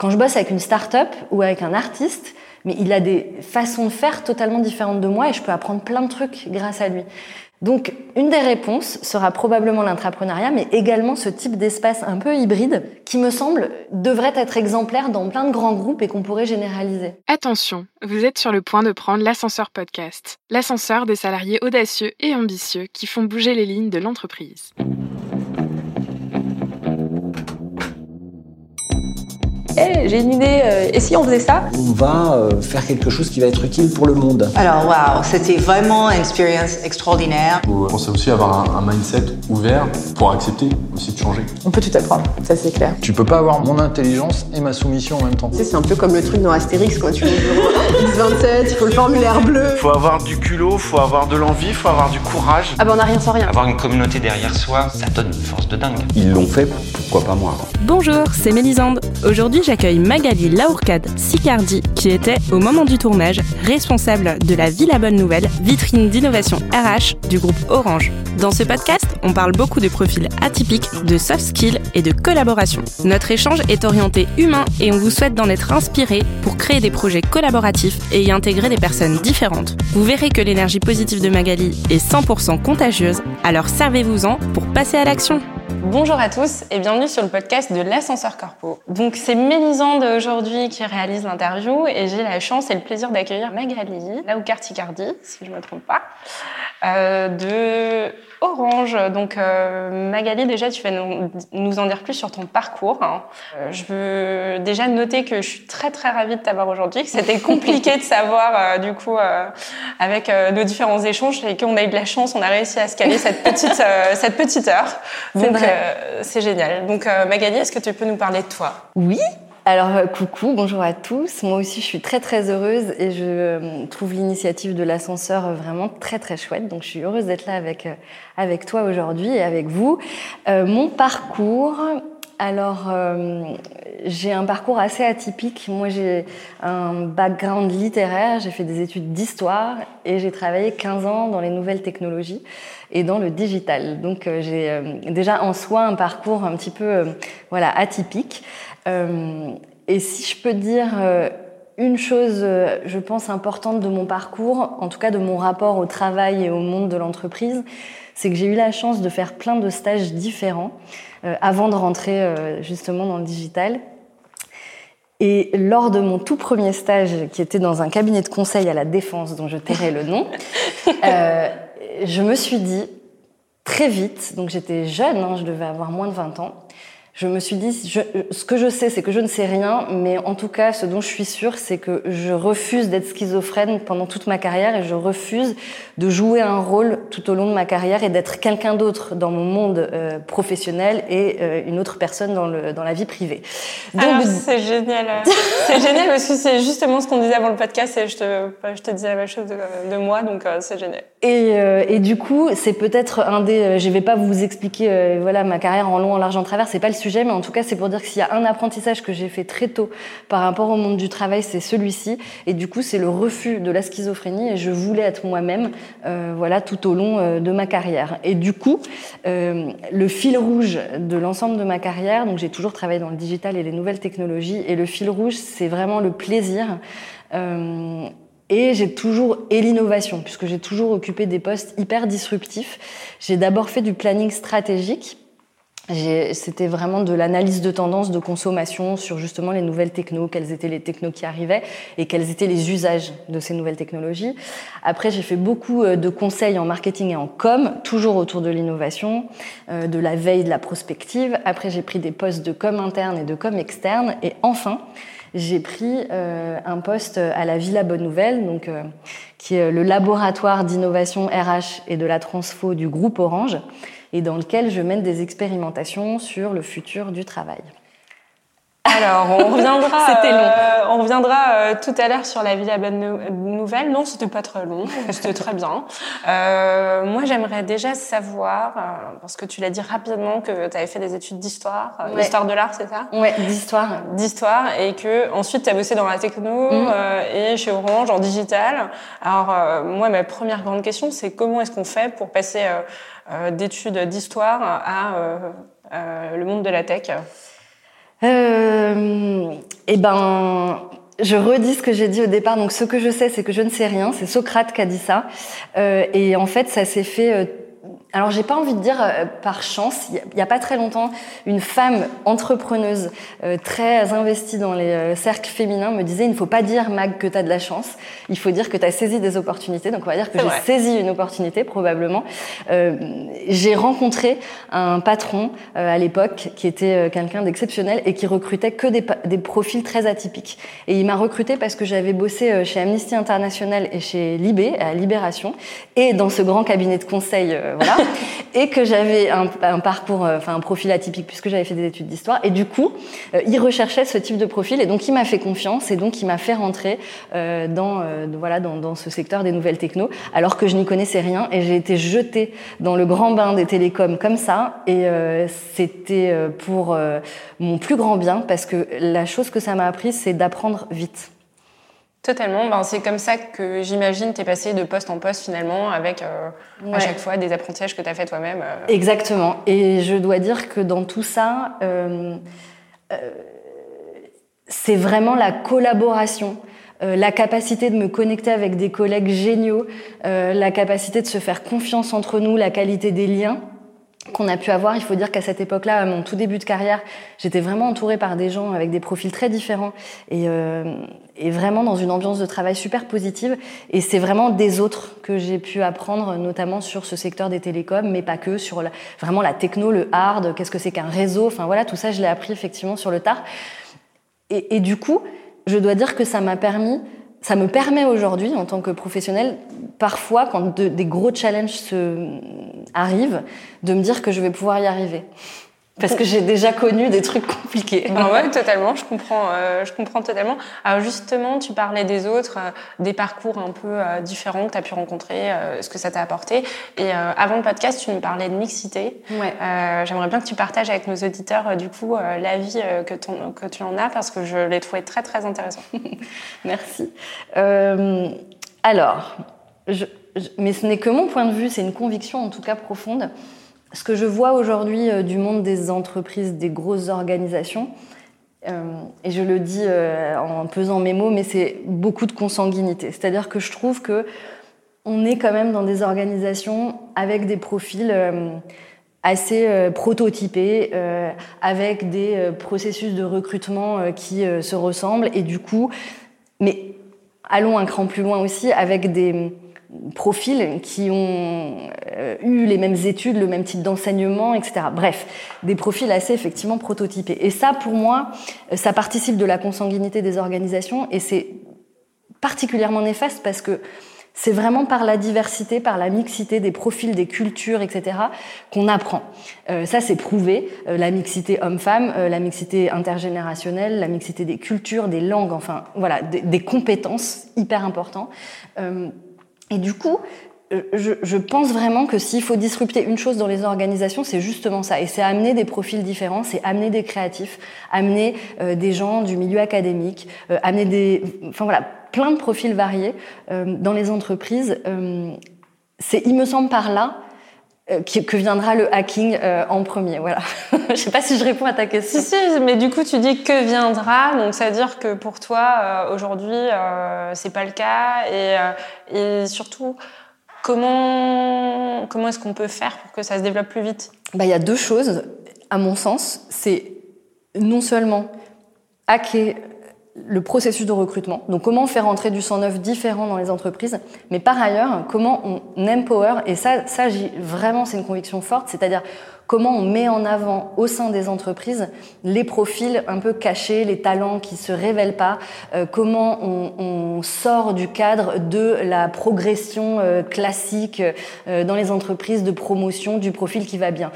quand je bosse avec une start-up ou avec un artiste, mais il a des façons de faire totalement différentes de moi et je peux apprendre plein de trucs grâce à lui. Donc, une des réponses sera probablement l'intrapreneuriat, mais également ce type d'espace un peu hybride qui me semble devrait être exemplaire dans plein de grands groupes et qu'on pourrait généraliser. Attention, vous êtes sur le point de prendre l'ascenseur podcast, l'ascenseur des salariés audacieux et ambitieux qui font bouger les lignes de l'entreprise. J'ai une idée, euh, et si on faisait ça On va euh, faire quelque chose qui va être utile pour le monde. Alors, waouh, c'était vraiment une expérience extraordinaire. On pensait aussi avoir un, mindset ouvert pour accepter aussi de changer? On peut tout apprendre, ça c'est clair. Tu peux pas avoir mon intelligence et ma soumission en même temps. Tu sais, c'est un peu comme le truc dans Astérix, quand tu X27, il faut le formulaire bleu. Il Faut avoir du culot, faut avoir de l'envie, faut avoir du courage. Ah ben on a rien sans rien. Avoir une communauté derrière soi, ça donne une force de dingue. Ils l'ont fait, pourquoi pas moi? Bonjour, c'est Mélisande. Aujourd'hui, j'accueille Magali Laourcade Sicardi, qui était, au moment du tournage, responsable de la Villa Bonne Nouvelle, vitrine d'innovation RH du groupe Orange. Dans ce podcast, on parle beaucoup de profils atypiques, de soft skills et de collaboration. Notre échange est orienté humain et on vous souhaite d'en être inspiré pour créer des projets collaboratifs et y intégrer des personnes différentes. Vous verrez que l'énergie positive de Magali est 100% contagieuse, alors servez-vous-en pour passer à l'action. Bonjour à tous et bienvenue sur le podcast de l'ascenseur corpo. Donc c'est Mélisande aujourd'hui qui réalise l'interview et j'ai la chance et le plaisir d'accueillir Magali, là où Carticardi, si je ne me trompe pas, de Orange. Donc euh, Magali, déjà tu vas nous, en dire plus sur ton parcours. Hein. Euh, je veux déjà noter que je suis très très ravie de t'avoir aujourd'hui, que c'était compliqué de savoir euh, du coup avec nos différents échanges et qu'on a eu de la chance, on a réussi à se caler cette petite cette petite heure. Donc c'est génial. Donc Magali, est-ce que tu peux nous parler de toi? Oui. Alors euh, coucou, bonjour à tous. Moi aussi je suis très très heureuse et je euh, trouve l'initiative de l'ascenseur euh, vraiment très très chouette. Donc je suis heureuse d'être là avec avec toi aujourd'hui et avec vous. mon parcours, alors j'ai un parcours assez atypique. Moi j'ai un background littéraire, j'ai fait des études d'histoire et j'ai travaillé 15 ans dans les nouvelles technologies et dans le digital. Donc j'ai déjà en soi un parcours un petit peu voilà atypique. Euh, et si je peux dire euh, une chose, euh, je pense, importante de mon parcours, en tout cas de mon rapport au travail et au monde de l'entreprise, c'est que j'ai eu la chance de faire plein de stages différents avant de rentrer justement dans le digital. Et lors de mon tout premier stage, qui était dans un cabinet de conseil à la défense, dont je tairai le nom, je me suis dit très vite, donc j'étais jeune, hein, je devais avoir moins de 20 ans, je me suis dit, je, ce que je sais, c'est que je ne sais rien, mais en tout cas, ce dont je suis sûre, c'est que je refuse d'être schizophrène pendant toute ma carrière et je refuse de jouer un rôle tout au long de ma carrière et d'être quelqu'un d'autre dans mon monde euh, professionnel et euh, une autre personne dans, le, dans la vie privée. Donc, c'est génial. c'est génial parce que c'est justement ce qu'on disait avant le podcast et je te, je te disais la même chose de, moi, donc euh, c'est génial. Et, et, du coup, c'est peut-être un des. je vais pas vous expliquer, voilà, ma carrière en long, en large, en travers. C'est pas le sujet mais en tout cas, c'est pour dire que s'il y a un apprentissage que j'ai fait très tôt par rapport au monde du travail, c'est celui-ci. Et du coup, c'est le refus de la schizophrénie. Et je voulais être moi-même, euh, voilà, tout au long euh, de ma carrière. Et du coup, euh, le fil rouge de l'ensemble de ma carrière, donc j'ai toujours travaillé dans le digital et les nouvelles technologies. Et le fil rouge, c'est vraiment le plaisir. Et j'ai toujours, et l'innovation, puisque j'ai toujours occupé des postes hyper disruptifs. J'ai d'abord fait du planning stratégique, c'était vraiment de l'analyse de tendance de consommation sur justement les nouvelles technos, quelles étaient les technos qui arrivaient et quels étaient les usages de ces nouvelles technologies. Après, j'ai fait beaucoup euh, de conseils en marketing et en com, toujours autour de l'innovation, euh, de la veille, de la prospective. Après, j'ai pris des postes de com interne et de com externe. Et enfin, j'ai pris euh, un poste à la Villa Bonne Nouvelle, donc, qui est le laboratoire d'innovation RH et de la transfo du groupe Orange et dans lequel je mène des expérimentations sur le futur du travail. Alors, on reviendra. c'était long. Euh, on reviendra euh, tout à l'heure sur la Villa Bonne Nouvelle. Non, c'était pas très long. C'était très bien. Euh, moi, j'aimerais déjà savoir, euh, parce que tu l'as dit rapidement, que tu avais fait des études d'histoire, histoire de l'art, c'est ça? Ouais, d'histoire. D'histoire, et que ensuite tu as bossé dans la techno mm. et chez Orange en digital. Alors, moi, ma première grande question, c'est comment est-ce qu'on fait pour passer d'études d'histoire à le monde de la tech? Euh, Eh ben, je redis ce que j'ai dit au départ. Donc, ce que je sais, c'est que je ne sais rien. C'est Socrate qui a dit ça. Euh, et en fait, ça s'est fait euh, alors j'ai pas envie de dire euh, par chance, il y, a pas très longtemps, une femme entrepreneuse euh, très investie dans les euh, cercles féminins me disait il ne faut pas dire Mag que tu as de la chance, il faut dire que tu as saisi des opportunités. Donc on va dire que j'ai saisi une opportunité probablement. j'ai rencontré un patron à l'époque qui était quelqu'un d'exceptionnel et qui recrutait que des, des, profils très atypiques. Et il m'a recruté parce que j'avais bossé chez Amnesty International et chez Libé à Libération et dans ce grand cabinet de conseil voilà et que j'avais un, parcours, euh, enfin un profil atypique puisque j'avais fait des études d'histoire. Et du coup, euh, il recherchait ce type de profil et donc il m'a fait confiance et donc il m'a fait rentrer euh, dans voilà dans, dans, ce secteur des nouvelles techno alors que je n'y connaissais rien et j'ai été jetée dans le grand bain des télécoms comme ça et c'était pour mon plus grand bien parce que la chose que ça m'a appris c'est d'apprendre vite. Totalement. Ben, c'est comme ça que j'imagine tu es passé de poste en poste finalement avec euh, à chaque fois des apprentissages que tu as fait toi-même. Euh. Exactement. Et je dois dire que dans tout ça, euh, c'est vraiment la collaboration. la capacité de me connecter avec des collègues géniaux, la capacité de se faire confiance entre nous, la qualité des liens qu'on a pu avoir. Il faut dire qu'à cette époque-là, à mon tout début de carrière, j'étais vraiment entourée par des gens avec des profils très différents et, euh, vraiment dans une ambiance de travail super positive. Et c'est vraiment des autres que j'ai pu apprendre, notamment sur ce secteur des télécoms, mais pas que, sur vraiment la techno, le hard, qu'est-ce que c'est qu'un réseau. Enfin voilà, tout ça, je l'ai appris effectivement sur le tard. Et du coup, je dois dire que ça m'a permis ça me permet aujourd'hui, en tant que professionnel, parfois, quand des gros challenges se, arrivent, de me dire que je vais pouvoir y arriver. Parce que j'ai déjà connu des trucs compliqués. Ben ouais, totalement, je comprends, euh, je comprends totalement. Alors justement, tu parlais des autres, euh, des parcours un peu euh, différents que tu as pu rencontrer, ce que ça t'a apporté. Et avant le podcast, tu nous parlais de mixité. Ouais. J'aimerais bien que tu partages avec nos auditeurs, du coup, l'avis que, que tu en as, parce que je l'ai trouvé très, très intéressant. Merci. alors, je, mais ce n'est que mon point de vue, c'est une conviction en tout cas profonde ce que je vois aujourd'hui euh, du monde des entreprises, des grosses organisations, euh, et je le dis euh, en pesant mes mots, mais c'est beaucoup de consanguinité. C'est-à-dire que je trouve que on est quand même dans des organisations avec des profils assez prototypés, avec des processus de recrutement qui se ressemblent, et du coup, mais allons un cran plus loin aussi, avec des profils qui ont euh, eu les mêmes études, le même type d'enseignement, etc. Bref, des profils assez effectivement prototypés. Et ça, pour moi, ça participe de la consanguinité des organisations et c'est particulièrement néfaste parce que c'est vraiment par la diversité, par la mixité des profils, des cultures, etc., qu'on apprend. Euh, ça, c'est prouvé. Euh, la mixité homme-femme, la mixité intergénérationnelle, la mixité des cultures, des langues, enfin, voilà, des, des compétences hyper importantes. Et du coup, euh, je, pense vraiment que s'il faut disrupter une chose dans les organisations, c'est justement ça. Et c'est amener des profils différents, c'est amener des créatifs, amener euh, des gens du milieu académique, euh, amener des, enfin voilà, plein de profils variés dans les entreprises. c'est, il me semble, par là que viendra le hacking en premier. Voilà. je sais pas si je réponds à ta question. Si, si, mais du coup, tu dis que viendra, donc ça veut dire que pour toi, aujourd'hui, euh, c'est pas le cas, et, et surtout, Comment, comment est-ce qu'on peut faire pour que ça se développe plus vite? Bah, Il y a deux choses, à mon sens. C'est non seulement hacker le processus de recrutement, donc comment faire entrer du sang neuf différent dans les entreprises, mais par ailleurs, comment on empower, et ça, ça vraiment c'est une conviction forte, c'est-à-dire comment on met en avant au sein des entreprises les profils un peu cachés, les talents qui se révèlent pas, euh, comment on, sort du cadre de la progression euh, classique euh, dans les entreprises de promotion du profil qui va bien.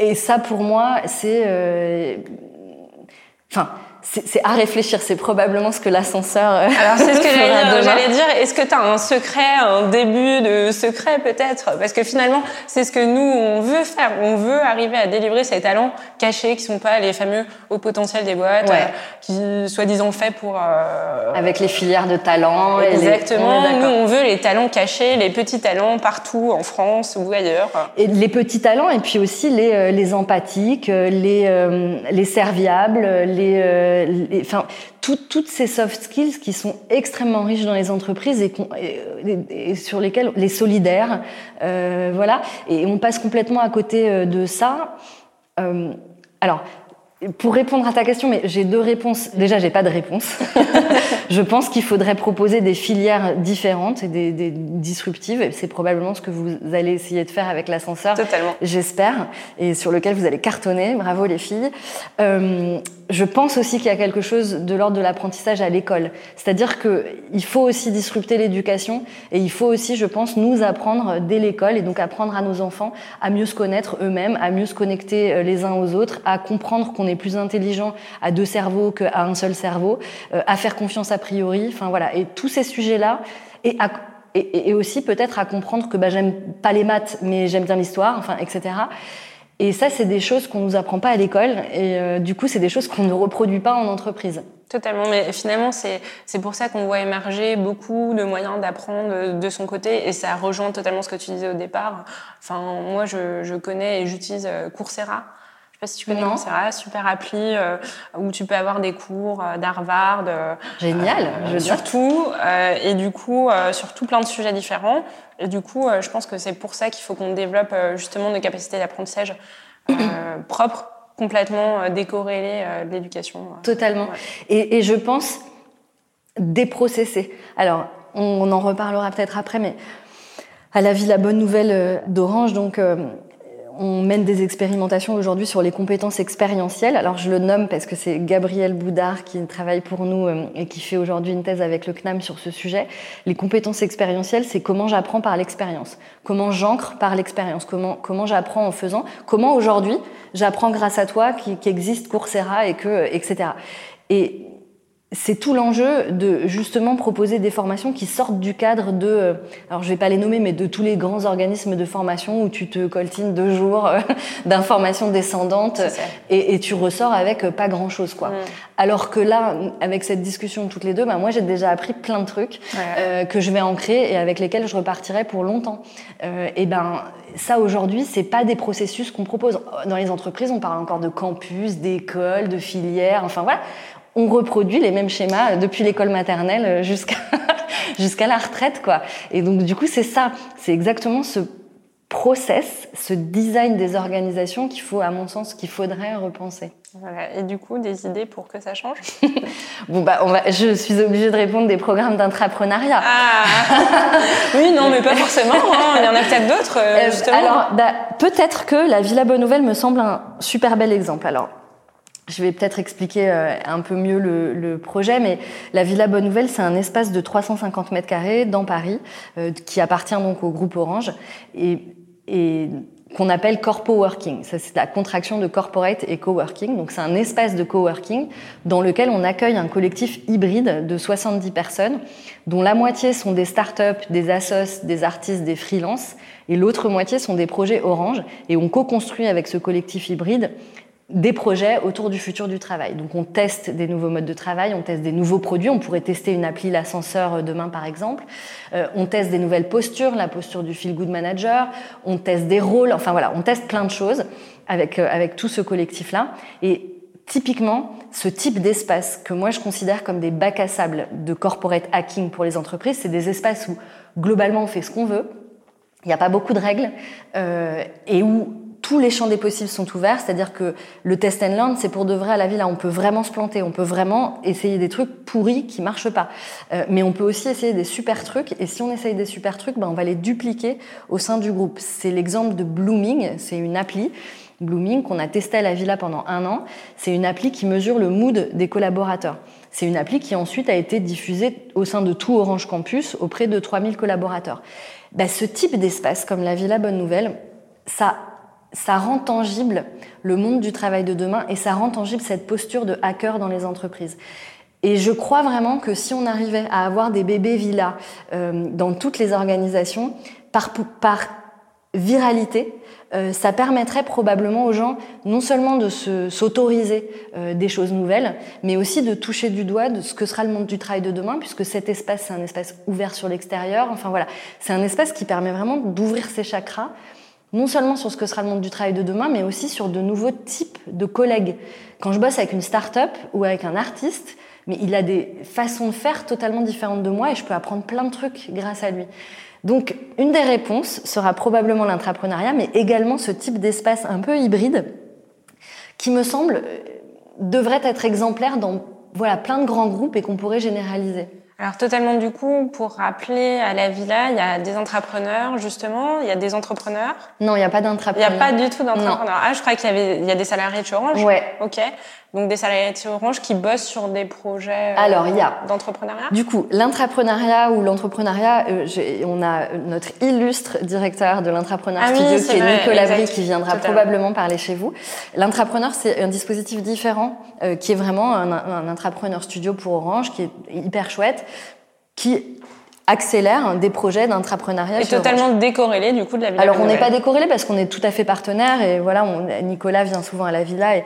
Et ça, pour moi, c'est, enfin, c'est à réfléchir. C'est probablement ce que l'ascenseur. euh, Alors c'est ce que j'allais dire. est-ce que tu as un secret, un début de secret peut-être? Parce que finalement, c'est ce que nous, on veut faire. On veut arriver à délivrer ces talents cachés qui sont pas les fameux hauts potentiels des boîtes, Ouais. euh, qui soi-disant faits pour... euh, Avec les filières de talent. et les- Exactement. on Nous, on veut les talents cachés, les petits talents partout en France ou ailleurs. Et les petits talents et puis aussi les, euh, les empathiques, les, les serviables, les, euh, les- enfin, tout- toutes ces soft skills qui sont extrêmement riches dans les entreprises et, et, sur lesquels les solidaires, euh, voilà. Et on passe complètement à côté euh, de ça. Euh, alors. Pour répondre à ta question, mais j'ai deux réponses. Déjà, j'ai pas de réponse. je pense qu'il faudrait proposer des filières différentes et des, des disruptives. Et C'est probablement ce que vous allez essayer de faire avec l'ascenseur. Totalement. J'espère, et sur lequel vous allez cartonner. Bravo les filles. Euh, je pense aussi qu'il y a quelque chose de l'ordre de l'apprentissage à l'école. C'est-à-dire que il faut aussi disrupter l'éducation et il faut aussi, je pense, nous apprendre dès l'école et donc apprendre à nos enfants à mieux se connaître eux-mêmes, à mieux se connecter euh, les uns aux autres, à comprendre qu'on est plus intelligent à deux cerveaux qu'à un seul cerveau, euh, à faire confiance a priori. Enfin voilà. Et tous ces sujets-là et aussi peut-être à comprendre que bah, j'aime pas les maths, mais j'aime bien l'histoire, enfin, etc. Et ça, c'est des choses qu'on nous apprend pas à l'école, et euh, du coup, c'est des choses qu'on ne reproduit pas en entreprise. Totalement, mais finalement, c'est pour ça qu'on voit émerger beaucoup de moyens d'apprendre de, de son côté, et ça rejoint totalement ce que tu disais au départ. Enfin, moi, je, connais et j'utilise euh, Coursera. Pas si tu connais. Coursera, super appli euh, où tu peux avoir des cours euh, d'Harvard. Génial, euh, je surtout, et du coup, sur tout plein de sujets différents. Et du coup, je pense que c'est pour ça qu'il faut qu'on développe justement des capacités d'apprentissage propres, complètement décorrélées de l'éducation. Totalement. Ouais. Et, et je pense déprocesser. Alors, on, en reparlera peut-être après, mais à la vie, la bonne nouvelle d'Orange, donc. On mène des expérimentations aujourd'hui sur les compétences expérientielles. Alors je le nomme parce que c'est Gabriel Boudard qui travaille pour nous euh, et qui fait aujourd'hui une thèse avec le CNAM sur ce sujet. Les compétences expérientielles, c'est comment j'apprends par l'expérience, comment j'ancre par l'expérience, comment, comment j'apprends en faisant, comment aujourd'hui j'apprends grâce à toi qui, qui existe Coursera et que, etc. Et c'est tout l'enjeu de justement proposer des formations qui sortent du cadre de, euh, alors je vais pas les nommer, mais de tous les grands organismes de formation où tu te coltines deux jours euh, d'informations descendantes et, et tu ressors avec euh, pas grand chose quoi. Mm. Alors que là, avec cette discussion toutes les deux, bah, moi j'ai déjà appris plein de trucs Ouais. euh, que je vais ancrer et avec lesquels je repartirai pour longtemps. Euh, et ben ça aujourd'hui, c'est pas des processus qu'on propose dans les entreprises. On parle encore de campus, d'écoles, de filières. Enfin voilà, on reproduit les mêmes schémas depuis l'école maternelle jusqu'à jusqu'à la retraite quoi. Et donc du coup c'est ça, c'est exactement ce process, ce design des organisations qu'il faut, à mon sens, qu'il faudrait repenser. Voilà. Et du coup, des idées pour que ça change? Bon bah, on va, je suis obligée de répondre des programmes d'intrapreneuriat. Ah Oui, non, mais pas forcément. hein. Il y en a peut-être d'autres, euh, Euh, justement. alors, bah, peut-être que la Villa Bonne Nouvelle me semble un super bel exemple. Alors, je vais peut-être expliquer euh, un peu mieux le, le projet, mais la Villa Bonne Nouvelle, c'est un espace de 350 mètres carrés dans Paris, euh, qui appartient donc au groupe Orange et, et qu'on appelle Corpo Working. Ça, c'est la contraction de corporate et coworking. Donc, c'est un espace de coworking dans lequel on accueille un collectif hybride de 70 personnes, dont la moitié sont des startups, des assos, des artistes, des freelances, et l'autre moitié sont des projets Orange. Et on co-construit avec ce collectif hybride des projets autour du futur du travail. Donc on teste des nouveaux modes de travail, on teste des nouveaux produits, on pourrait tester une appli l'ascenseur euh, demain par exemple, Euh, on teste des nouvelles postures, la posture du feel good manager, on teste des rôles, enfin voilà, on teste plein de choses avec, euh, avec tout ce collectif-là. Et typiquement, ce type d'espace que moi je considère comme des bacs à sable de corporate hacking pour les entreprises, c'est des espaces où globalement on fait ce qu'on veut, il n'y a pas beaucoup de règles et où tous les champs des possibles sont ouverts, c'est-à-dire que le test and learn, c'est pour de vrai à la vie, là, on peut vraiment se planter, on peut vraiment essayer des trucs pourris qui marchent pas. Euh, mais on peut aussi essayer des super trucs, et si on essaye des super trucs, ben, on va les dupliquer au sein du groupe. C'est l'exemple de Blooming, c'est une appli. Blooming qu'on a testé à la Villa pendant un an, c'est une appli qui mesure le mood des collaborateurs. C'est une appli qui ensuite a été diffusée au sein de tout Orange Campus auprès de 3000 collaborateurs. Ben, ce type d'espace, comme la Villa Bonne Nouvelle, ça ça rend tangible le monde du travail de demain et ça rend tangible cette posture de hacker dans les entreprises. Et je crois vraiment que si on arrivait à avoir des bébés villas euh, dans toutes les organisations, par, viralité, euh, ça permettrait probablement aux gens non seulement de s'autoriser euh, des choses nouvelles, mais aussi de toucher du doigt de ce que sera le monde du travail de demain, puisque cet espace, c'est un espace ouvert sur l'extérieur. Enfin voilà, c'est un espace qui permet vraiment d'ouvrir ses chakras, non seulement sur ce que sera le monde du travail de demain, mais aussi sur de nouveaux types de collègues. Quand je bosse avec une start-up ou avec un artiste, mais il a des façons de faire totalement différentes de moi et je peux apprendre plein de trucs grâce à lui. Donc, une des réponses sera probablement l'entrepreneuriat, mais également ce type d'espace un peu hybride qui me semble euh, devrait être exemplaire dans voilà, plein de grands groupes et qu'on pourrait généraliser. Alors totalement du coup, pour rappeler à la villa, il y a des entrepreneurs justement, il y a des entrepreneurs. Non, il n'y a pas d'entrepreneurs. Il n'y a pas du tout d'entrepreneurs. Ah, je crois qu'il y avait, il y a des salariés de chez Orange. Ouais. Ok. Donc des salariés de chez Orange qui bossent sur des projets euh, Alors, il y a, d'entrepreneuriat? Du coup, l'entrepreneuriat ou l'entrepreneuriat, euh, on a notre illustre directeur de l'entrepreneur ah studio oui, qui est vrai, Nicolas Brie qui viendra Totalement. probablement parler chez vous. L'entrepreneur, c'est un dispositif différent euh, qui est vraiment un, un entrepreneur studio pour Orange qui est hyper chouette qui accélère des projets d'entrepreneuriat Et totalement Orange. décorrélé du coup de la villa. Alors on n'est pas décorrélé parce qu'on est tout à fait partenaire et voilà, on, Nicolas vient souvent à la villa et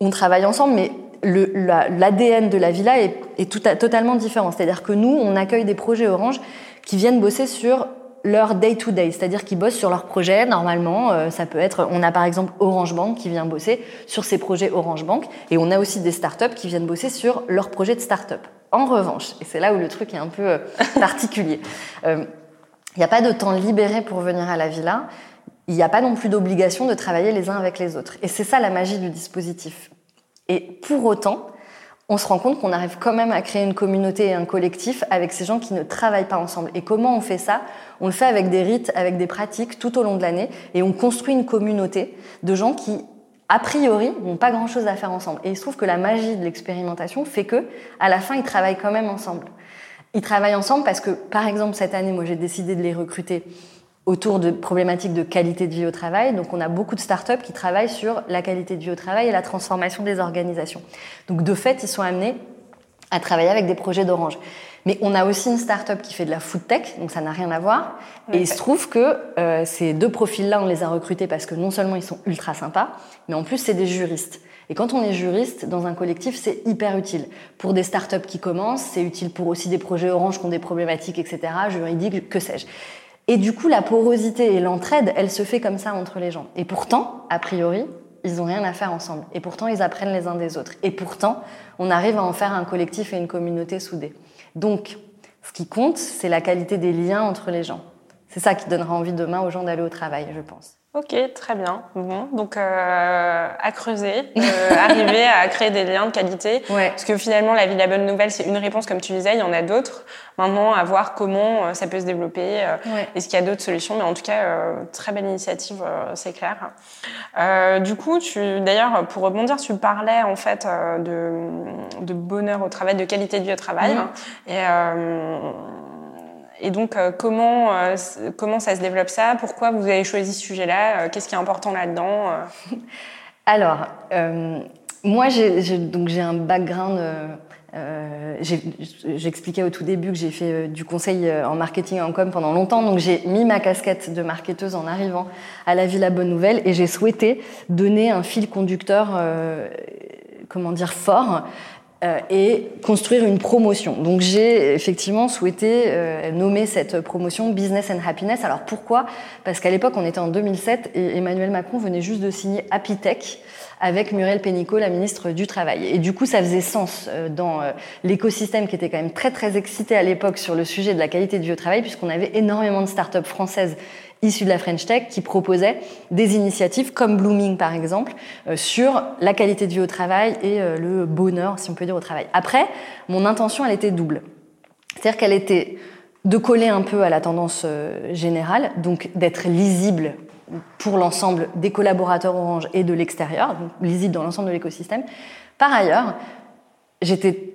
on travaille ensemble, mais l'ADN de la villa est, totalement différent. C'est-à-dire que nous, on accueille des projets Orange qui viennent bosser sur leur day-to-day, c'est-à-dire qu'ils bossent sur leurs projets. Normalement, euh, ça peut être, on a par exemple Orange Bank qui vient bosser sur ses projets Orange Bank, et on a aussi des startups qui viennent bosser sur leurs projets de start-up. En revanche, et c'est là où le truc est un peu euh, particulier, euh, il n'y a pas de temps libéré pour venir à la villa. Il n'y a pas non plus d'obligation de travailler les uns avec les autres. Et c'est ça la magie du dispositif. Et pour autant, on se rend compte qu'on arrive quand même à créer une communauté et un collectif avec ces gens qui ne travaillent pas ensemble. Et comment on fait ça? On le fait avec des rites, avec des pratiques tout au long de l'année, et on construit une communauté de gens qui, a priori, n'ont pas grand-chose à faire ensemble. Et il se trouve que la magie de l'expérimentation fait que, à la fin, ils travaillent quand même ensemble. Ils travaillent ensemble parce que, par exemple, cette année, moi, j'ai décidé de les recruter autour de problématiques de qualité de vie au travail. Donc, on a beaucoup de startups qui travaillent sur la qualité de vie au travail et la transformation des organisations. Donc, de fait, ils sont amenés à travailler avec des projets d'Orange. Mais on a aussi une startup qui fait de la food tech, donc ça n'a rien à voir. Et il se trouve que euh, ces deux profils-là, on les a recrutés parce que non seulement ils sont ultra sympas, mais en plus c'est des juristes. Et quand on est juriste dans un collectif, c'est hyper utile. Pour des startups qui commencent, c'est utile pour aussi des projets Orange qui ont des problématiques, etc., juridiques, que sais-je. Et du coup, la porosité et l'entraide, elle se fait comme ça entre les gens. Et pourtant, a priori, ils n'ont rien à faire ensemble. Et pourtant, ils apprennent les uns des autres. Et pourtant, on arrive à en faire un collectif et une communauté soudée. Donc, ce qui compte, c'est la qualité des liens entre les gens. C'est ça qui donnera envie demain aux gens d'aller au travail, je pense. Ok, très bien. Bon, donc euh, à creuser, euh, arriver à créer des liens de qualité. Ouais. Parce que finalement, la vie de la bonne nouvelle, c'est une réponse, comme tu disais, il y en a d'autres. Maintenant, à voir comment euh, ça peut se développer. euh, Ouais. Est-ce qu'il y a d'autres solutions Mais en tout cas, euh, très belle initiative, euh, c'est clair. Euh, du coup, tu, d'ailleurs, pour rebondir, tu parlais en fait euh, de, de bonheur au travail, de qualité de vie au travail. Mhm. Et, euh, et donc, euh, comment, euh, comment ça se développe ça? Pourquoi vous avez choisi ce sujet-là? Euh, Qu'est-ce qui est important là-dedans? Alors, moi, j'ai un background. J'expliquais au tout début que j'ai fait du conseil en marketing et en com pendant longtemps, donc j'ai mis ma casquette de marketeuse en arrivant à la Villa Bonne Nouvelle et j'ai souhaité donner un fil conducteur, comment dire, fort et construire une promotion. Donc j'ai effectivement souhaité euh, nommer cette promotion Business and Happiness. Alors pourquoi? Parce qu'à l'époque, on était en 2007 et Emmanuel Macron venait juste de signer Happy Tech avec Muriel Pénicaud, la ministre du Travail. Et du coup, ça faisait sens euh, dans euh, l'écosystème qui était quand même très très excité à l'époque sur le sujet de la qualité au travail, puisqu'on avait énormément de startups françaises issues de la French Tech qui proposaient des initiatives comme Blooming par exemple euh, sur la qualité de vie au travail et euh, le bonheur, si on peut dire, au travail. Après, mon intention, elle était double. C'est-à-dire qu'elle était de coller un peu à la tendance euh, générale, donc d'être lisible pour l'ensemble des collaborateurs Orange et de l'extérieur, donc lisible dans l'ensemble de l'écosystème. Par ailleurs, j'étais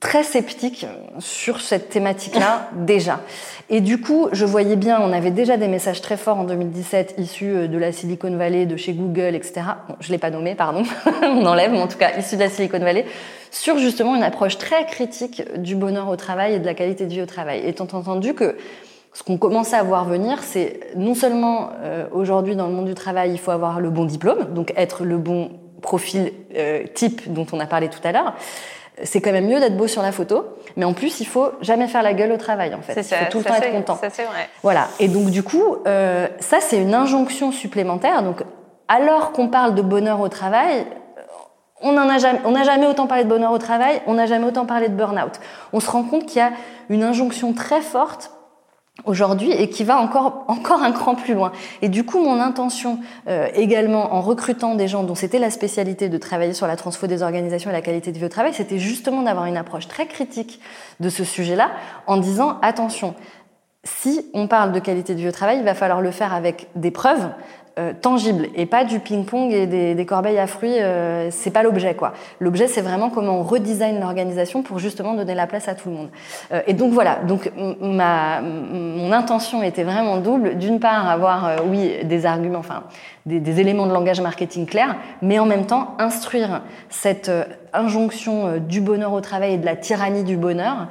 très sceptique sur cette thématique-là déjà. Et du coup, je voyais bien, on avait déjà des messages très forts en 2017 issus euh, de la Silicon Valley, de chez Google, etc. Bon, je l'ai pas nommé, pardon, on enlève, mais en tout cas issus de la Silicon Valley, sur justement une approche très critique du bonheur au travail et de la qualité de vie au travail. Étant entendu que ce qu'on commençait à voir venir, c'est non seulement euh, aujourd'hui dans le monde du travail, il faut avoir le bon diplôme, donc être le bon profil euh, type dont on a parlé tout à l'heure, c'est quand même mieux d'être beau sur la photo, mais en plus, il faut jamais faire la gueule au travail, en fait. Ça, il faut tout le temps être content. Ça, c'est vrai. Voilà. Et donc, du coup, euh, ça, c'est une injonction supplémentaire. Donc, alors qu'on parle de bonheur au travail, on n'a jamais, on jamais autant parlé de bonheur au travail, on n'a jamais autant parlé de burn-out. On se rend compte qu'il y a une injonction très forte aujourd'hui et qui va encore un cran plus loin. Et du coup, mon intention euh, également en recrutant des gens dont c'était la spécialité de travailler sur la transfo des organisations et la qualité de vie au travail, c'était justement d'avoir une approche très critique de ce sujet-là en disant attention, si on parle de qualité de vie au travail, il va falloir le faire avec des preuves, euh, tangible et pas du ping-pong et des, des, corbeilles à fruits. Euh, c'est pas l'objet, quoi. L'objet, c'est vraiment comment on redesign l'organisation pour justement donner la place à tout le monde. Euh, et donc voilà. Donc ma mon intention était vraiment double. D'une part, avoir euh, oui des arguments, enfin des, des, éléments de langage marketing clairs, mais en même temps instruire cette euh, injonction du bonheur au travail et de la tyrannie du bonheur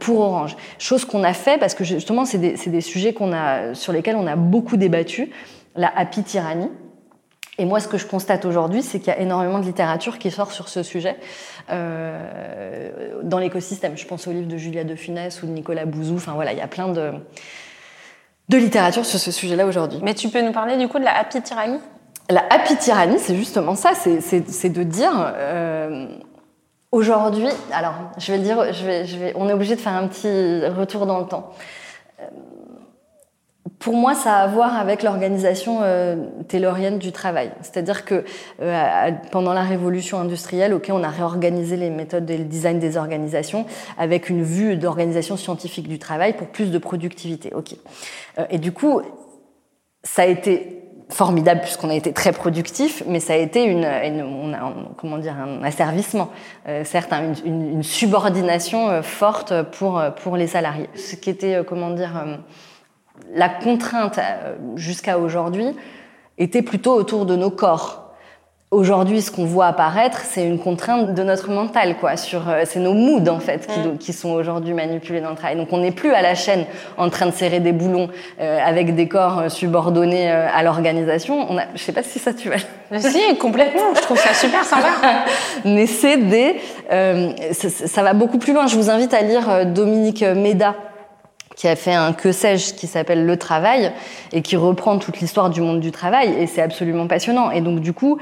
pour Orange. Chose qu'on a fait parce que justement, c'est des, des sujets qu'on a sur lesquels on a beaucoup débattu la happy tyrannie. Et moi, ce que je constate aujourd'hui, c'est qu'il y a énormément de littérature qui sort sur ce sujet euh, dans l'écosystème. Je pense au livre de Julia de Funès ou de Nicolas Bouzou. Enfin voilà, il y a plein de, de littérature sur ce sujet-là aujourd'hui. Mais tu peux nous parler du coup de la happy tyrannie? La happy tyrannie, c'est justement ça. C'est de dire euh, aujourd'hui. Alors, je vais le dire. Je vais, je vais, on est obligé de faire un petit retour dans le temps. Pour moi, ça a à voir avec l'organisation euh, du travail. C'est-à-dire que euh, pendant la révolution industrielle, ok, on a réorganisé les méthodes et le design des organisations avec une vue d'organisation scientifique du travail pour plus de productivité. Ok. Euh, et du coup, ça a été formidable puisqu'on a été très productif, mais ça a été une, comment dire, un asservissement, euh, certes, une, une, subordination forte pour pour les salariés. Ce qui était, comment dire la contrainte euh, jusqu'à aujourd'hui était plutôt autour de nos corps. Aujourd'hui, ce qu'on voit apparaître, c'est une contrainte de notre mental, quoi. Sur, euh, c'est nos moods en fait qui, mm. qui sont aujourd'hui manipulés dans le travail. Donc, on n'est plus à la chaîne en train de serrer des boulons euh, avec des corps euh, subordonnés à l'organisation. On a, je sais pas si ça tu vas. Si, complètement. Je trouve ça super sympa. Mais c'est des, ça, ça, va beaucoup plus loin. Je vous invite à lire Dominique Méda qui a fait un que sais-je qui s'appelle Le Travail et qui reprend toute l'histoire du monde du travail et c'est absolument passionnant. Et donc du coup,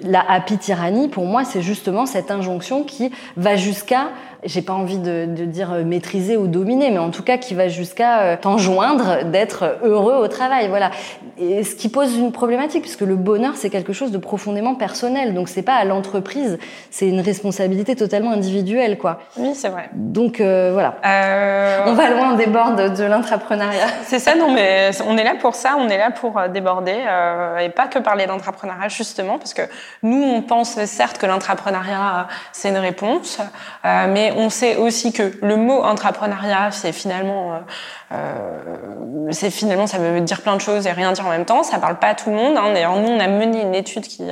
la happy tyrannie pour moi c'est justement cette injonction qui va jusqu'à j'ai pas envie de, de, dire maîtriser ou dominer, mais en tout cas qui va jusqu'à euh, t'enjoindre d'être heureux au travail. Voilà. Et ce qui pose une problématique, puisque le bonheur, c'est quelque chose de profondément personnel. Donc c'est pas à l'entreprise, c'est une responsabilité totalement individuelle, quoi. Oui, c'est vrai. Donc euh, voilà. Euh... On va loin, on déborde de l'intrapreneuriat. C'est ça, non, mais on est là pour ça, on est là pour euh, déborder, euh, et pas que parler d'entrepreneuriat, justement, parce que nous, on pense certes que l'entrepreneuriat, c'est une réponse, mais on sait aussi que le mot entrepreneuriat, c'est finalement, euh, euh, c'est finalement, ça veut dire plein de choses et rien dire en même temps. Ça parle pas à tout le monde. Hein. D'ailleurs, nous, on a mené une étude qui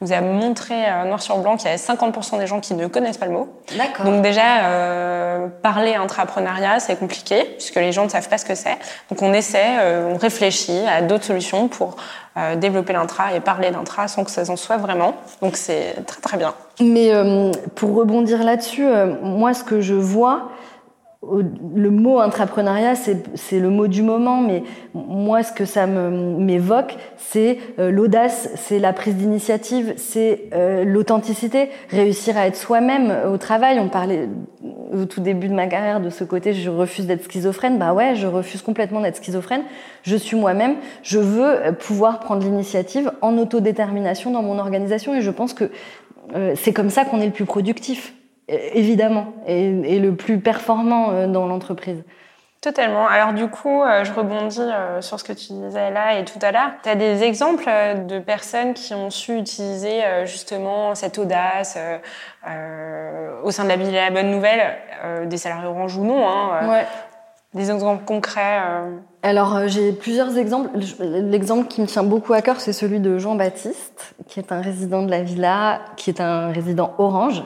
nous a montré euh, noir sur blanc qu'il y avait 50% des gens qui ne connaissent pas le mot. D'accord. Donc déjà, euh, parler entrepreneuriat, c'est compliqué puisque les gens ne savent pas ce que c'est. Donc on essaie, euh, on réfléchit à d'autres solutions pour euh, développer l'intra et parler d'intra sans que ça en soit vraiment. Donc c'est très très bien. Mais euh, pour rebondir là-dessus, euh, moi ce que je vois, le mot intrapreneuriat, c'est le mot du moment, mais moi, ce que ça m'évoque, c'est euh, l'audace, c'est la prise d'initiative, c'est euh, l'authenticité, réussir à être soi-même au travail. On parlait au tout début de ma carrière de ce côté, je refuse d'être schizophrène. Bah ouais, je refuse complètement d'être schizophrène. Je suis moi-même. Je veux pouvoir prendre l'initiative en autodétermination dans mon organisation, et je pense que euh, c'est comme ça qu'on est le plus productif évidemment, et, et, le plus performant euh, dans l'entreprise. Totalement. Alors du coup, euh, je rebondis euh, sur ce que tu disais là et tout à l'heure. Tu as des exemples euh, de personnes qui ont su utiliser justement cette audace au sein de la ville la bonne nouvelle, des salariés orange ou non, hein, Ouais. des exemples concrets. Alors euh, j'ai plusieurs exemples. L'exemple qui me tient beaucoup à cœur, c'est celui de Jean-Baptiste, qui est un résident de la villa, qui est un résident orange,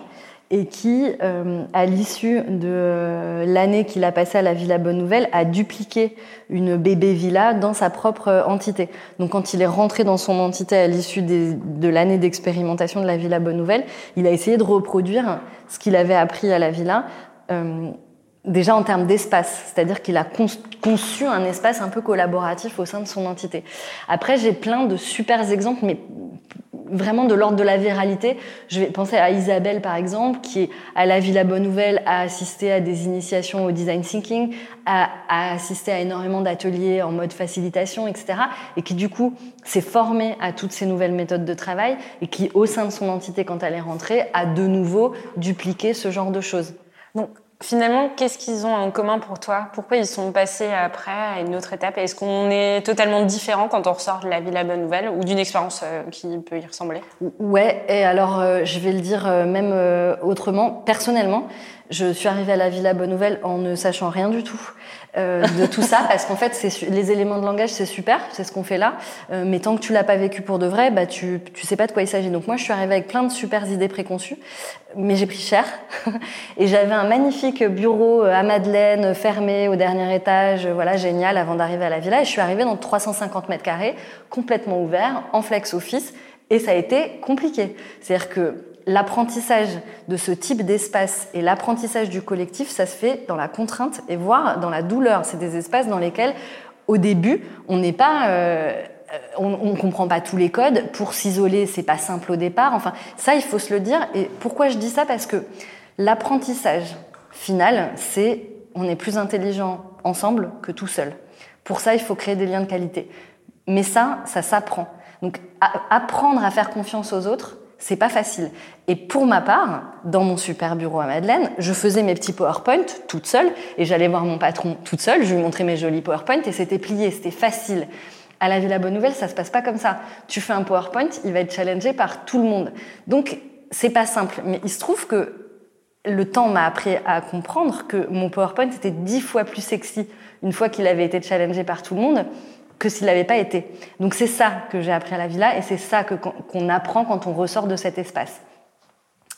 et qui, euh, à l'issue de euh, l'année qu'il a passée à la Villa Bonne Nouvelle, a dupliqué une bébé villa dans sa propre euh, entité. Donc quand il est rentré dans son entité à l'issue de l'année d'expérimentation de la Villa Bonne Nouvelle, il a essayé de reproduire ce qu'il avait appris à la villa. Euh, déjà en termes d'espace, c'est-à-dire qu'il a conçu un espace un peu collaboratif au sein de son entité. Après, j'ai plein de super exemples, mais vraiment de l'ordre de la viralité. Je vais penser à Isabelle, par exemple, qui, à la Villa Bonne Nouvelle, a assisté à des initiations au design thinking, a, a assisté à énormément d'ateliers en mode facilitation, etc. Et qui, du coup, s'est formée à toutes ces nouvelles méthodes de travail et qui, au sein de son entité, quand elle est rentrée, a de nouveau dupliqué ce genre de choses. Donc, Finalement, qu'est-ce qu'ils ont en commun pour toi? Pourquoi ils sont passés après à une autre étape? Est-ce qu'on est totalement différent quand on ressort de la Villa Bonne Nouvelle ou d'une expérience euh, qui peut y ressembler? Ouais, et alors euh, je vais le dire euh, même autrement. Personnellement, je suis arrivée à la Villa Bonne Nouvelle en ne sachant rien du tout euh, de tout ça, parce qu'en fait, c'est les éléments de langage, c'est super, c'est ce qu'on fait là, euh, mais tant que tu l'as pas vécu pour de vrai, bah tu tu sais pas de quoi il s'agit. Donc moi, je suis arrivée avec plein de super idées préconçues, mais j'ai pris cher, et j'avais un magnifique bureau euh, à Madeleine, fermé au dernier étage, voilà, génial, avant d'arriver à la villa, et je suis arrivée dans 350 mètres carrés, complètement ouvert, en flex office, et ça a été compliqué. C'est-à-dire que l'apprentissage de ce type d'espace et l'apprentissage du collectif, ça se fait dans la contrainte et voire dans la douleur. C'est des espaces dans lesquels, au début, on n'est pas, euh, on, ne comprend pas tous les codes. Pour s'isoler, c'est pas simple au départ. Enfin, ça, il faut se le dire. Et pourquoi je dis ça? Parce que l'apprentissage final, c'est on est plus intelligent ensemble que tout seul. Pour ça, il faut créer des liens de qualité. Mais ça, ça s'apprend. Donc, apprendre à faire confiance aux autres, c'est pas facile. Et pour ma part, dans mon super bureau à Madeleine, je faisais mes petits PowerPoint toute seule et j'allais voir mon patron toute seule, je lui montrais mes jolis PowerPoint et c'était plié, c'était facile. À la Villa Bonne Nouvelle, ça se passe pas comme ça. Tu fais un PowerPoint, il va être challengé par tout le monde. Donc, c'est pas simple. Mais il se trouve que le temps m'a appris à comprendre que mon PowerPoint était dix fois plus sexy une fois qu'il avait été challengé par tout le monde que s'il n'avait pas été. Donc c'est ça que j'ai appris à la villa et c'est ça qu'on apprend quand on ressort de cet espace.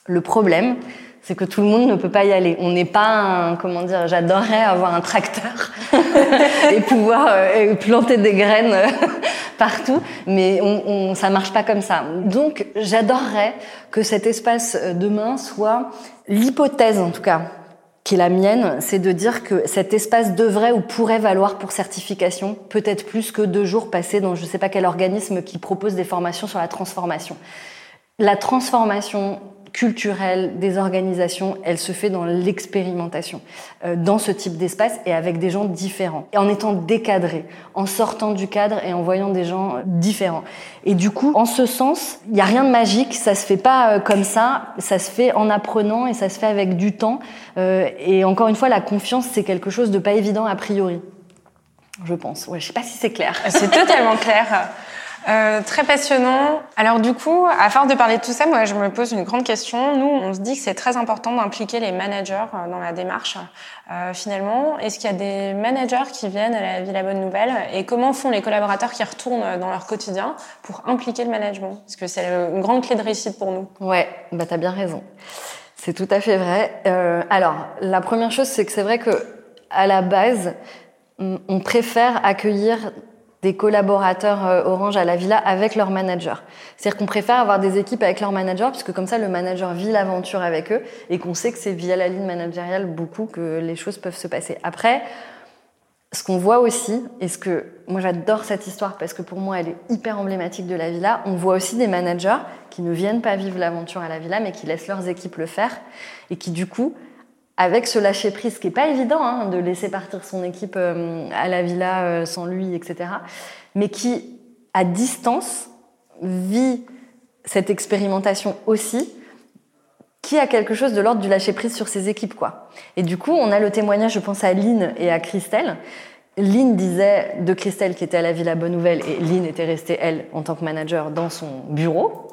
Le problème, c'est que tout le monde ne peut pas y aller. On n'est pas un, comment dire, j'adorerais avoir un tracteur et pouvoir euh, planter des graines euh, partout, mais on, on, ça marche pas comme ça. Donc j'adorerais que cet espace euh, demain soit l'hypothèse, en tout cas, qui est la mienne, c'est de dire que cet espace devrait ou pourrait valoir pour certification peut-être plus que deux jours passés dans je ne sais pas quel organisme qui propose des formations sur la transformation. La transformation culturelle des organisations, elle se fait dans l'expérimentation, euh, dans ce type d'espace et avec des gens différents, et en étant décadré, en sortant du cadre et en voyant des gens différents. Et du coup, en ce sens, il n'y a rien de magique, ça se fait pas euh, comme ça, ça se fait en apprenant et ça se fait avec du temps. Euh, et encore une fois, la confiance, c'est quelque chose de pas évident a priori. Je pense. Ouais, je sais pas si c'est clair. C'est totalement clair. Euh, très passionnant. Alors du coup, à force de parler de tout ça, moi je me pose une grande question. Nous, on se dit que c'est très important d'impliquer les managers euh, dans la démarche. Euh, finalement, est-ce qu'il y a des managers qui viennent à la Villa Bonne Nouvelle et comment font les collaborateurs qui retournent dans leur quotidien pour impliquer le management? Parce que c'est une grande clé de réussite pour nous. Ouais, bah t'as bien raison. C'est tout à fait vrai. Euh, alors, la première chose, c'est que c'est vrai que à la base, on préfère accueillir des collaborateurs euh, Orange à la villa avec leur manager. C'est-à-dire qu'on préfère avoir des équipes avec leur manager puisque comme ça le manager vit l'aventure avec eux et qu'on sait que c'est via la ligne managériale beaucoup que les choses peuvent se passer. Après, ce qu'on voit aussi, et ce que moi j'adore cette histoire parce que pour moi elle est hyper emblématique de la villa, on voit aussi des managers qui ne viennent pas vivre l'aventure à la villa mais qui laissent leurs équipes le faire et qui du coup avec ce lâcher prise qui est pas évident hein, de laisser partir son équipe euh, à la villa euh, sans lui, etc. Mais qui, à distance, vit cette expérimentation aussi qui a quelque chose de l'ordre du lâcher prise sur ses équipes, quoi. Et du coup, on a le témoignage, je pense à Lynn et à Christelle. Lynn disait de Christelle qui était à la Villa Bonne Nouvelle et Lynn était restée, elle, en tant que manager dans son bureau.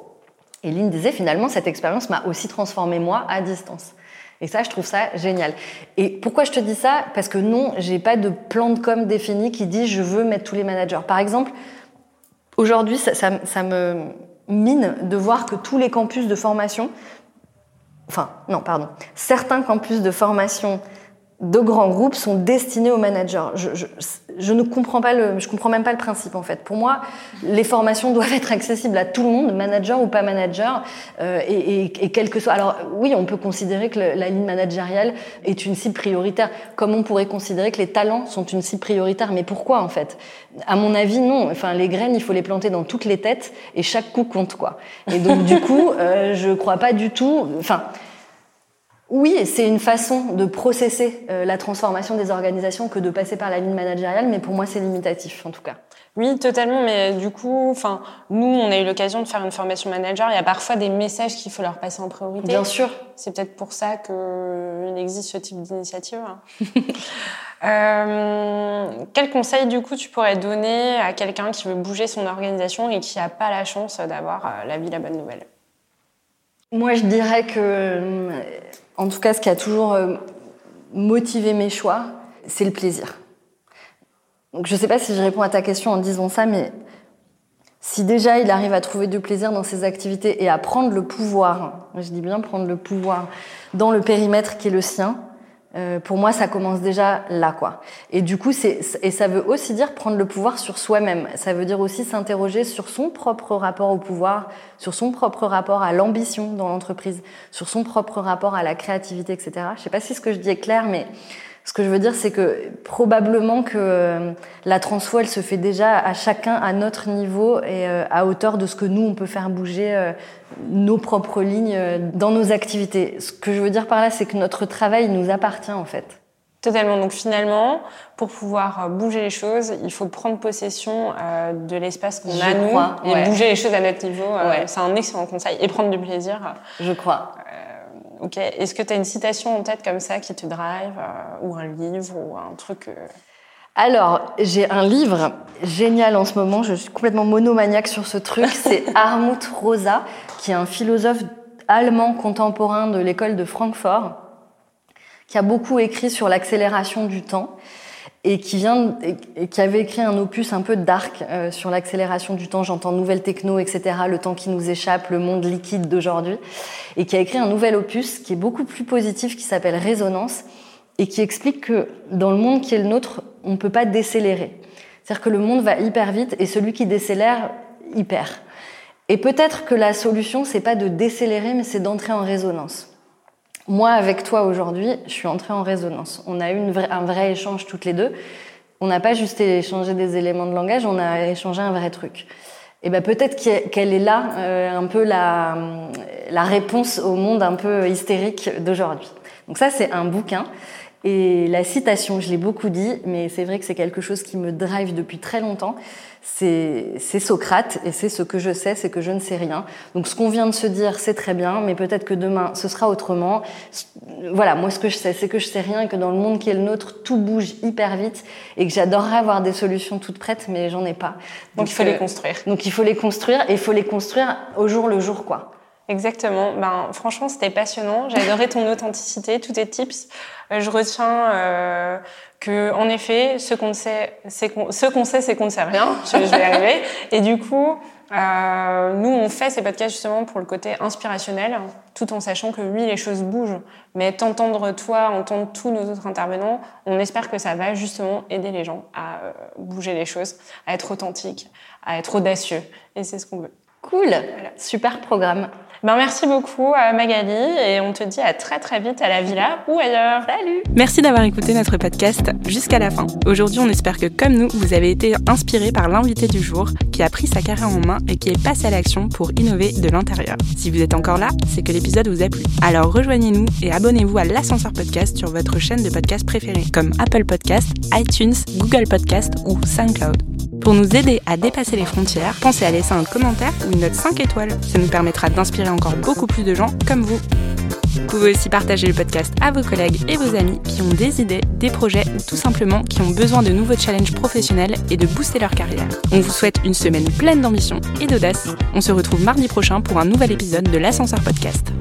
Et Lynn disait finalement, cette expérience m'a aussi transformé moi à distance. Et ça, je trouve ça génial. Et pourquoi je te dis ça? Parce que non, j'ai pas de plan de com défini qui dit je veux mettre tous les managers. Par exemple, aujourd'hui, ça, ça, ça me mine de voir que tous les campus de formation, enfin non, pardon, certains campus de formation de grands groupes sont destinés aux managers. Je, je, je, ne comprends pas le, je comprends même pas le principe en fait. Pour moi, les formations doivent être accessibles à tout le monde, manager ou pas manager, euh, et, et, et, quel que soit. Alors oui, on peut considérer que la ligne managériale est une cible prioritaire, comme on pourrait considérer que les talents sont une cible prioritaire. Mais pourquoi en fait? À mon avis, non. Enfin, les graines, il faut les planter dans toutes les têtes, et chaque coup compte quoi. Et donc du coup, euh, je crois pas du tout. Enfin. Oui, c'est une façon de processer euh, la transformation des organisations que de passer par la ligne managériale, mais pour moi, c'est limitatif, en tout cas. Oui, totalement. Mais du coup, enfin, nous, on a eu l'occasion de faire une formation manager. Il y a parfois des messages qu'il faut leur passer en priorité. Bien sûr. C'est peut-être pour ça qu'il existe ce type d'initiative. euh, quel conseil, du coup, tu pourrais donner à quelqu'un qui veut bouger son organisation et qui n'a pas la chance d'avoir euh, la vie, la bonne nouvelle? Moi, je dirais que en tout cas, ce qui a toujours euh, motivé mes choix, c'est le plaisir. Donc, je ne sais pas si je réponds à ta question en disant ça, mais si déjà il arrive à trouver du plaisir dans ses activités et à prendre le pouvoir, je dis bien prendre le pouvoir dans le périmètre qui est le sien, euh, pour moi, ça commence déjà là, quoi. Et du coup, c'est et ça veut aussi dire prendre le pouvoir sur soi-même. Ça veut dire aussi s'interroger sur son propre rapport au pouvoir, sur son propre rapport à l'ambition dans l'entreprise, sur son propre rapport à la créativité, etc. Je sais pas si ce que je dis est clair, mais ce que je veux dire, c'est que probablement que euh, la transfo, elle se fait déjà à chacun à notre niveau et euh, à hauteur de ce que nous, on peut faire bouger euh, nos propres lignes dans nos activités. Ce que je veux dire par là, c'est que notre travail nous appartient en fait. Totalement. Donc finalement, pour pouvoir bouger les choses, il faut prendre possession de l'espace qu'on a nous et ouais. bouger les choses à notre niveau. Ouais. C'est un excellent conseil et prendre du plaisir. Je crois. Ok. Est-ce que tu as une citation en tête comme ça qui te drive, euh, ou un livre, ou un truc euh... Alors, j'ai un livre génial en ce moment, je suis complètement monomaniaque sur ce truc, c'est Armut Rosa, qui est un philosophe allemand contemporain de l'école de Francfort, qui a beaucoup écrit sur l'accélération du temps et qui vient qui avait écrit un opus un peu dark euh, sur l'accélération du temps. J'entends nouvelle techno, etc. Le temps qui nous échappe, le monde liquide d'aujourd'hui, et qui a écrit un nouvel opus qui est beaucoup plus positif, qui s'appelle Résonance, et qui explique que dans le monde qui est le nôtre, on ne peut pas décélérer. C'est-à-dire que le monde va hyper vite et celui qui décélère, hyper. Et peut-être que la solution, c'est pas de décélérer, mais c'est d'entrer en résonance. Moi, avec toi aujourd'hui, je suis entrée en résonance. On a eu un vrai échange toutes les deux. On n'a pas juste échangé des éléments de langage, on a échangé un vrai truc. Et ben peut-être qu'elle est là, euh, un peu la, la réponse au monde un peu hystérique d'aujourd'hui. Donc ça, c'est un bouquin. Et la citation, je l'ai beaucoup dit, mais c'est vrai que c'est quelque chose qui me drive depuis très longtemps. C'est Socrate, et c'est ce que je sais, c'est que je ne sais rien. Donc ce qu'on vient de se dire, c'est très bien, mais peut-être que demain, ce sera autrement. Voilà, moi ce que je sais, c'est que je sais rien, et que dans le monde qui est le nôtre, tout bouge hyper vite, et que j'adorerais avoir des solutions toutes prêtes, mais j'en ai pas. Donc, donc il faut euh, les construire. Donc il faut les construire, et il faut les construire au jour le jour, quoi. Exactement. Ben, franchement, c'était passionnant. J'ai adoré ton authenticité, tous tes tips. Euh, je retiens euh, que, en effet, ce qu'on sait, c'est qu'on, ce qu'on sait, c'est qu'on ne sait rien. Je, je vais y arriver. Et du coup, euh, nous, on fait ces podcasts justement pour le côté inspirationnel, tout en sachant que oui, les choses bougent. Mais t'entendre toi, entendre tous nos autres intervenants, on espère que ça va justement aider les gens à euh, bouger les choses, à être authentiques, à être audacieux. Et c'est ce qu'on veut. Cool, voilà. super programme. Ben, merci beaucoup à Magali et on te dit à très très vite à la villa ou ailleurs. Salut Merci d'avoir écouté notre podcast jusqu'à la fin. Aujourd'hui, on espère que comme nous, vous avez été inspiré par l'invité du jour qui a pris sa carrière en main et qui est passé à l'action pour innover de l'intérieur. Si vous êtes encore là, c'est que l'épisode vous a plu. Alors rejoignez-nous et abonnez-vous à l'ascenseur podcast sur votre chaîne de podcast préférée comme Apple Podcast, iTunes, Google Podcast ou SoundCloud. Pour nous aider à dépasser les frontières, pensez à laisser un commentaire ou une note 5 étoiles. Ça nous permettra d'inspirer encore beaucoup plus de gens comme vous. Vous pouvez aussi partager le podcast à vos collègues et vos amis qui ont des idées, des projets ou tout simplement qui ont besoin de nouveaux challenges professionnels et de booster leur carrière. On vous souhaite une semaine pleine d'ambition et d'audace. On se retrouve mardi prochain pour un nouvel épisode de l'Ascenseur Podcast.